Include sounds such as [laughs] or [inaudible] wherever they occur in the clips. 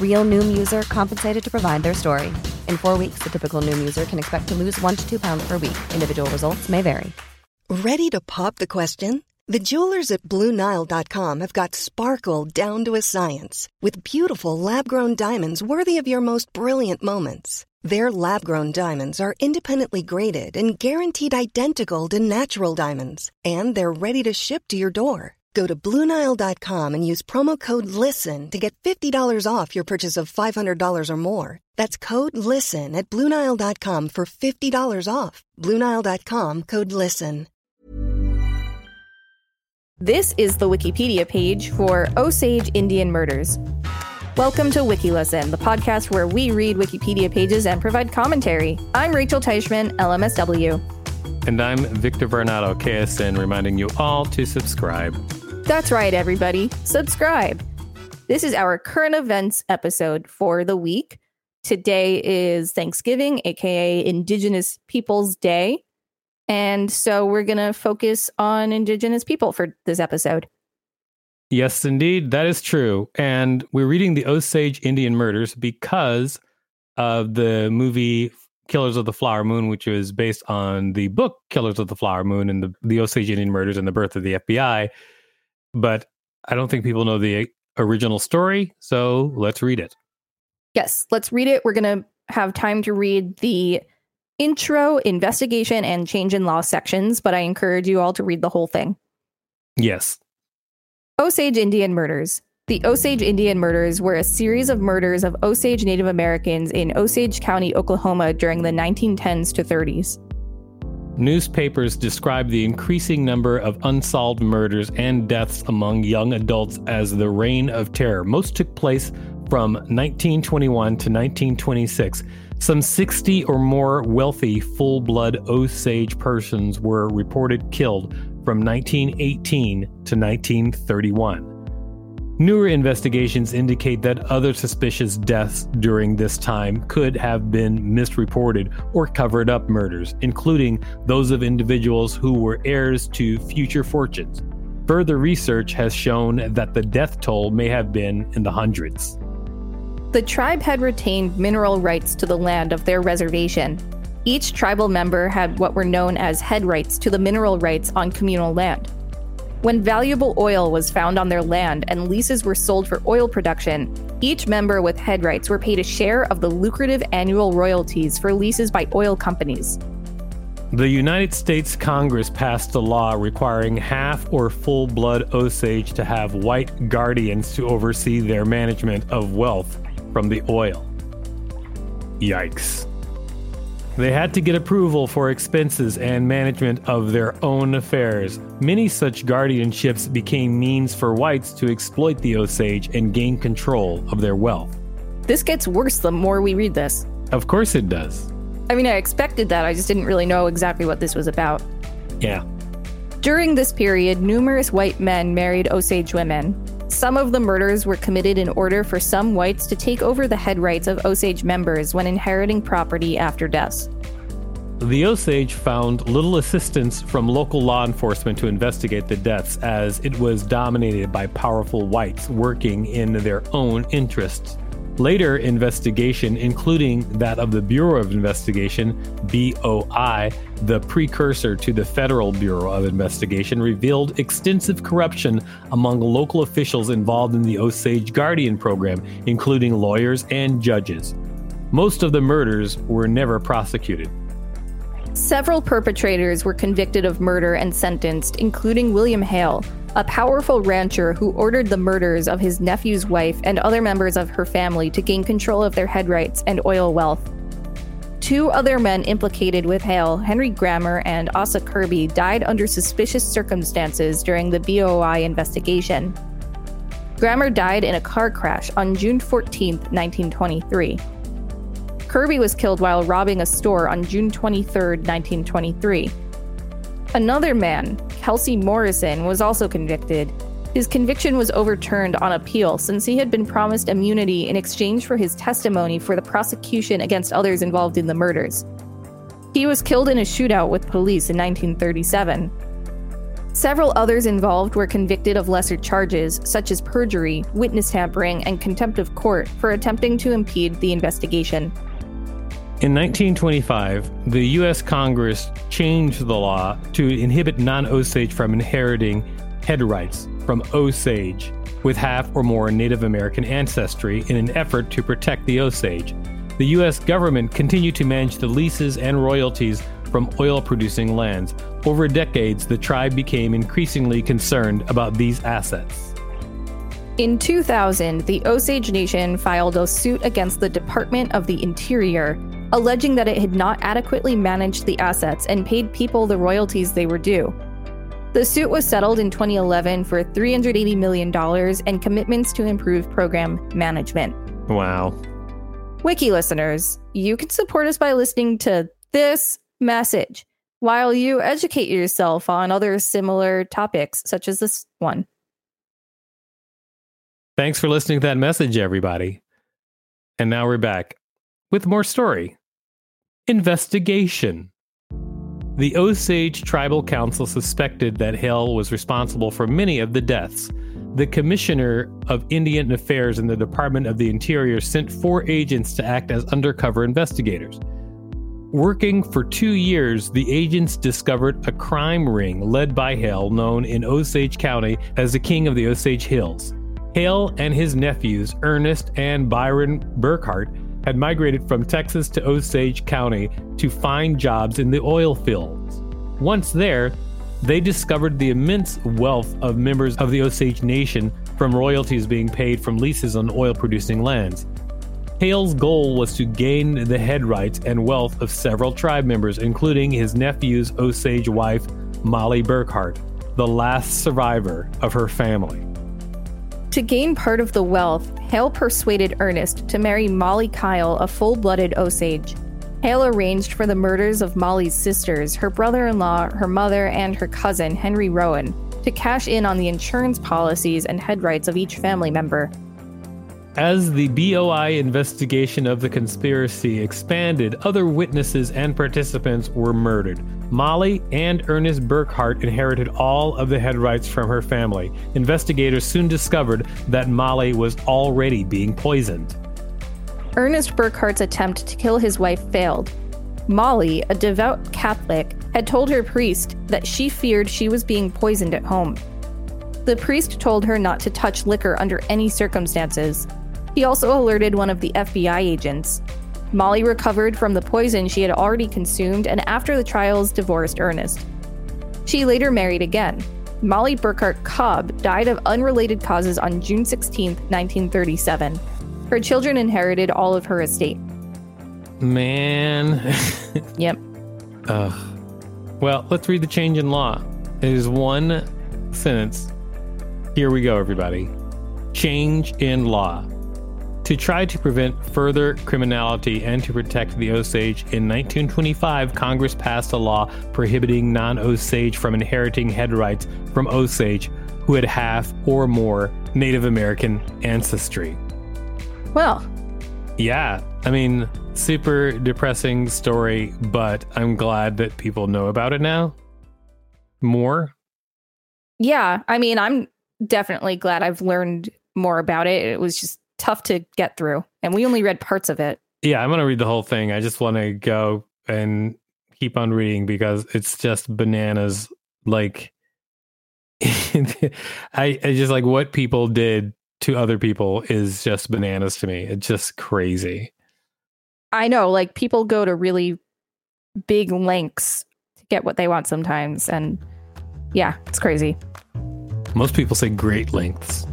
Real Noom user compensated to provide their story. In four weeks, the typical Noom user can expect to lose one to two pounds per week. Individual results may vary. Ready to pop the question? The jewelers at BlueNile.com have got sparkle down to a science with beautiful lab grown diamonds worthy of your most brilliant moments. Their lab grown diamonds are independently graded and guaranteed identical to natural diamonds, and they're ready to ship to your door. Go to Bluenile.com and use promo code LISTEN to get $50 off your purchase of $500 or more. That's code LISTEN at Bluenile.com for $50 off. Bluenile.com code LISTEN. This is the Wikipedia page for Osage Indian Murders. Welcome to WikiListen, the podcast where we read Wikipedia pages and provide commentary. I'm Rachel Teichman, LMSW. And I'm Victor Varnado, KSN, reminding you all to subscribe. That's right, everybody. Subscribe. This is our current events episode for the week. Today is Thanksgiving, aka Indigenous Peoples Day. And so we're going to focus on Indigenous people for this episode. Yes, indeed. That is true. And we're reading the Osage Indian Murders because of the movie Killers of the Flower Moon, which was based on the book Killers of the Flower Moon and the, the Osage Indian Murders and the birth of the FBI but I don't think people know the original story. So let's read it. Yes, let's read it. We're going to have time to read the intro, investigation, and change in law sections, but I encourage you all to read the whole thing. Yes. Osage Indian Murders. The Osage Indian murders were a series of murders of Osage Native Americans in Osage County, Oklahoma during the 1910s to 30s. Newspapers describe the increasing number of unsolved murders and deaths among young adults as the reign of terror. Most took place from 1921 to 1926. Some 60 or more wealthy, full blood Osage persons were reported killed from 1918 to 1931. Newer investigations indicate that other suspicious deaths during this time could have been misreported or covered up murders, including those of individuals who were heirs to future fortunes. Further research has shown that the death toll may have been in the hundreds. The tribe had retained mineral rights to the land of their reservation. Each tribal member had what were known as head rights to the mineral rights on communal land. When valuable oil was found on their land and leases were sold for oil production, each member with head rights were paid a share of the lucrative annual royalties for leases by oil companies. The United States Congress passed a law requiring half or full blood Osage to have white guardians to oversee their management of wealth from the oil. Yikes. They had to get approval for expenses and management of their own affairs. Many such guardianships became means for whites to exploit the Osage and gain control of their wealth. This gets worse the more we read this. Of course it does. I mean, I expected that, I just didn't really know exactly what this was about. Yeah. During this period, numerous white men married Osage women. Some of the murders were committed in order for some whites to take over the head rights of Osage members when inheriting property after death. The Osage found little assistance from local law enforcement to investigate the deaths as it was dominated by powerful whites working in their own interests. Later investigation, including that of the Bureau of Investigation, BOI, the precursor to the Federal Bureau of Investigation, revealed extensive corruption among local officials involved in the Osage Guardian program, including lawyers and judges. Most of the murders were never prosecuted. Several perpetrators were convicted of murder and sentenced, including William Hale, a powerful rancher who ordered the murders of his nephew's wife and other members of her family to gain control of their head rights and oil wealth. Two other men implicated with Hale, Henry Grammer and Asa Kirby, died under suspicious circumstances during the BOI investigation. Grammer died in a car crash on June 14, 1923. Kirby was killed while robbing a store on June 23, 1923. Another man, Kelsey Morrison, was also convicted. His conviction was overturned on appeal since he had been promised immunity in exchange for his testimony for the prosecution against others involved in the murders. He was killed in a shootout with police in 1937. Several others involved were convicted of lesser charges, such as perjury, witness tampering, and contempt of court for attempting to impede the investigation. In 1925, the U.S. Congress changed the law to inhibit non Osage from inheriting head rights from Osage with half or more Native American ancestry in an effort to protect the Osage. The U.S. government continued to manage the leases and royalties from oil producing lands. Over decades, the tribe became increasingly concerned about these assets. In 2000, the Osage Nation filed a suit against the Department of the Interior alleging that it had not adequately managed the assets and paid people the royalties they were due. The suit was settled in 2011 for $380 million and commitments to improve program management. Wow. Wiki listeners, you can support us by listening to this message while you educate yourself on other similar topics, such as this one. Thanks for listening to that message, everybody. And now we're back with more story. Investigation. The Osage Tribal Council suspected that Hale was responsible for many of the deaths. The Commissioner of Indian Affairs in the Department of the Interior sent four agents to act as undercover investigators. Working for two years, the agents discovered a crime ring led by Hale, known in Osage County as the King of the Osage Hills. Hale and his nephews, Ernest and Byron Burkhart, had migrated from Texas to Osage County to find jobs in the oil fields. Once there, they discovered the immense wealth of members of the Osage Nation from royalties being paid from leases on oil producing lands. Hale's goal was to gain the head rights and wealth of several tribe members, including his nephew's Osage wife, Molly Burkhart, the last survivor of her family. To gain part of the wealth, Hale persuaded Ernest to marry Molly Kyle, a full blooded Osage. Hale arranged for the murders of Molly's sisters, her brother in law, her mother, and her cousin, Henry Roan, to cash in on the insurance policies and head rights of each family member. As the BOI investigation of the conspiracy expanded, other witnesses and participants were murdered. Molly and Ernest Burkhart inherited all of the head rights from her family. Investigators soon discovered that Molly was already being poisoned. Ernest Burkhart's attempt to kill his wife failed. Molly, a devout Catholic, had told her priest that she feared she was being poisoned at home. The priest told her not to touch liquor under any circumstances. He also alerted one of the FBI agents. Molly recovered from the poison she had already consumed and after the trials divorced Ernest. She later married again. Molly Burkhart Cobb died of unrelated causes on June 16, 1937. Her children inherited all of her estate. Man. [laughs] yep. Ugh. Well, let's read the change in law. It is one sentence. Here we go, everybody. Change in law. To try to prevent further criminality and to protect the Osage, in 1925, Congress passed a law prohibiting non Osage from inheriting head rights from Osage who had half or more Native American ancestry. Well, Yeah, I mean, super depressing story, but I'm glad that people know about it now. More. yeah, I mean, I'm definitely glad I've learned more about it. It was just tough to get through, and we only read parts of it. Yeah, I'm going to read the whole thing. I just want to go and keep on reading because it's just bananas. Like, [laughs] I, I just like what people did to other people is just bananas to me. It's just crazy. I know, like people go to really big lengths to get what they want sometimes, and yeah, it's crazy. Most people say great lengths.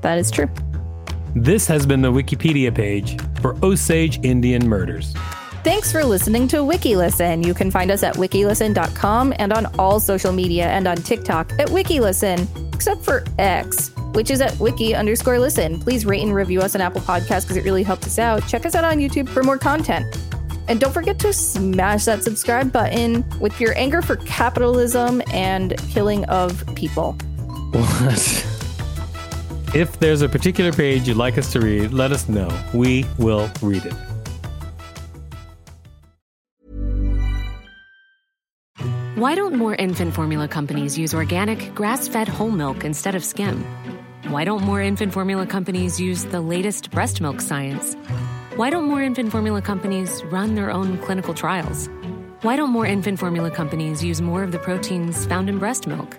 That is true. This has been the Wikipedia page for Osage Indian murders. Thanks for listening to WikiListen. You can find us at wikilisten.com and on all social media and on TikTok at WikiListen, except for X, which is at wiki underscore listen. Please rate and review us on Apple Podcasts because it really helps us out. Check us out on YouTube for more content. And don't forget to smash that subscribe button with your anger for capitalism and killing of people. [laughs] What? If there's a particular page you'd like us to read, let us know. We will read it. Why don't more infant formula companies use organic, grass fed whole milk instead of skim? Why don't more infant formula companies use the latest breast milk science? Why don't more infant formula companies run their own clinical trials? Why don't more infant formula companies use more of the proteins found in breast milk?